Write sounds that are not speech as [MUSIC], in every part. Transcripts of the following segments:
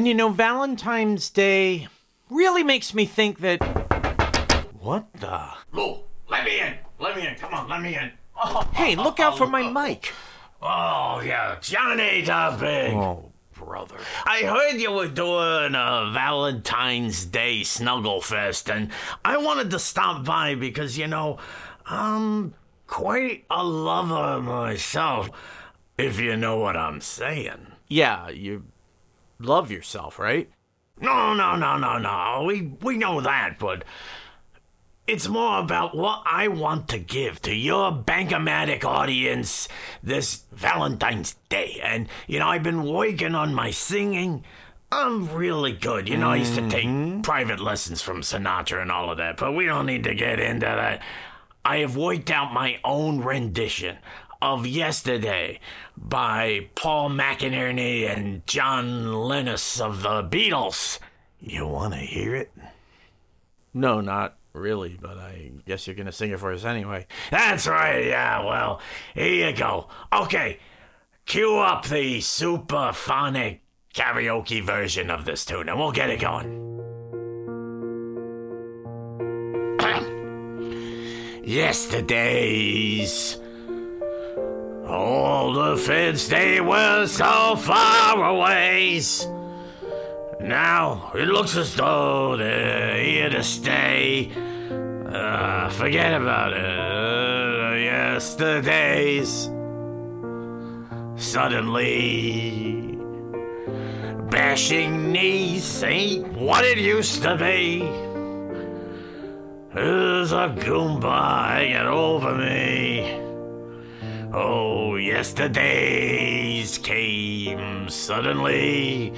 And you know, Valentine's Day really makes me think that. What the? Lou, let me in. Let me in. Come on, let me in. Oh, [LAUGHS] Hey, look out for my mic. oh yeah, Johnny Big. Oh, brother. I heard you were doing a Valentine's Day Snuggle Fest, and I wanted to stop by because, you know, I'm quite a lover myself, if you know what I'm saying. Yeah, you love yourself, right? No, no, no, no, no. We we know that, but it's more about what I want to give to your Bankomatic audience this Valentine's Day. And you know, I've been working on my singing. I'm really good. You know, I used to take mm-hmm. private lessons from Sinatra and all of that, but we don't need to get into that. I have worked out my own rendition of Yesterday by Paul McInerney and John Lennon of the Beatles. You want to hear it? No, not really, but I guess you're gonna sing it for us anyway. That's right, yeah, well, here you go. Okay, cue up the superphonic karaoke version of this tune and we'll get it going. [COUGHS] Yesterdays. All the feds, they were so far away. Now it looks as though they're here to stay. Uh, forget about it. Uh, yesterdays. Suddenly, bashing knees ain't what it used to be. There's a Goomba hanging over me. Oh, yesterdays came suddenly.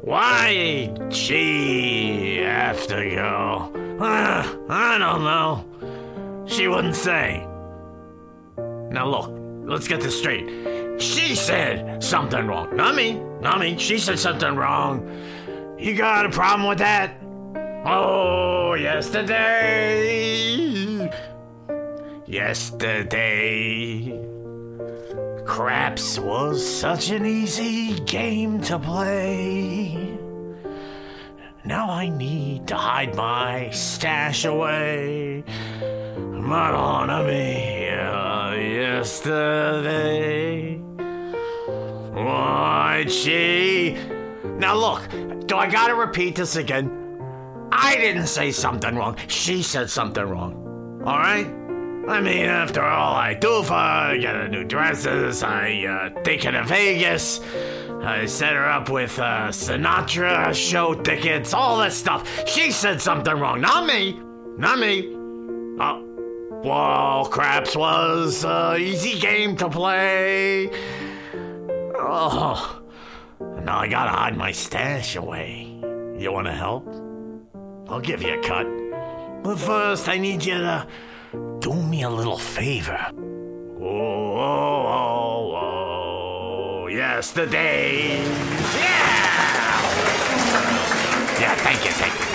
Why'd she to go? Uh, I don't know. She wouldn't say. Now look, let's get this straight. She said something wrong. Not me. Not me. She said something wrong. You got a problem with that? Oh, yesterday. Yesterday. Craps was such an easy game to play. Now I need to hide my stash away. Madonna mia, yesterday. Why'd she? Now look, do I gotta repeat this again? I didn't say something wrong. She said something wrong. All right? I mean, after all, I do for her, get her new dresses, I uh, take her to Vegas, I set her up with uh, Sinatra show tickets, all this stuff. She said something wrong, not me, not me. Oh, well, craps was uh, easy game to play. Oh, now I gotta hide my stash away. You wanna help? I'll give you a cut. But first, I need you to do me a little favor. Oh, oh, oh, oh, yesterday. Yeah! Yeah, thank you, thank you.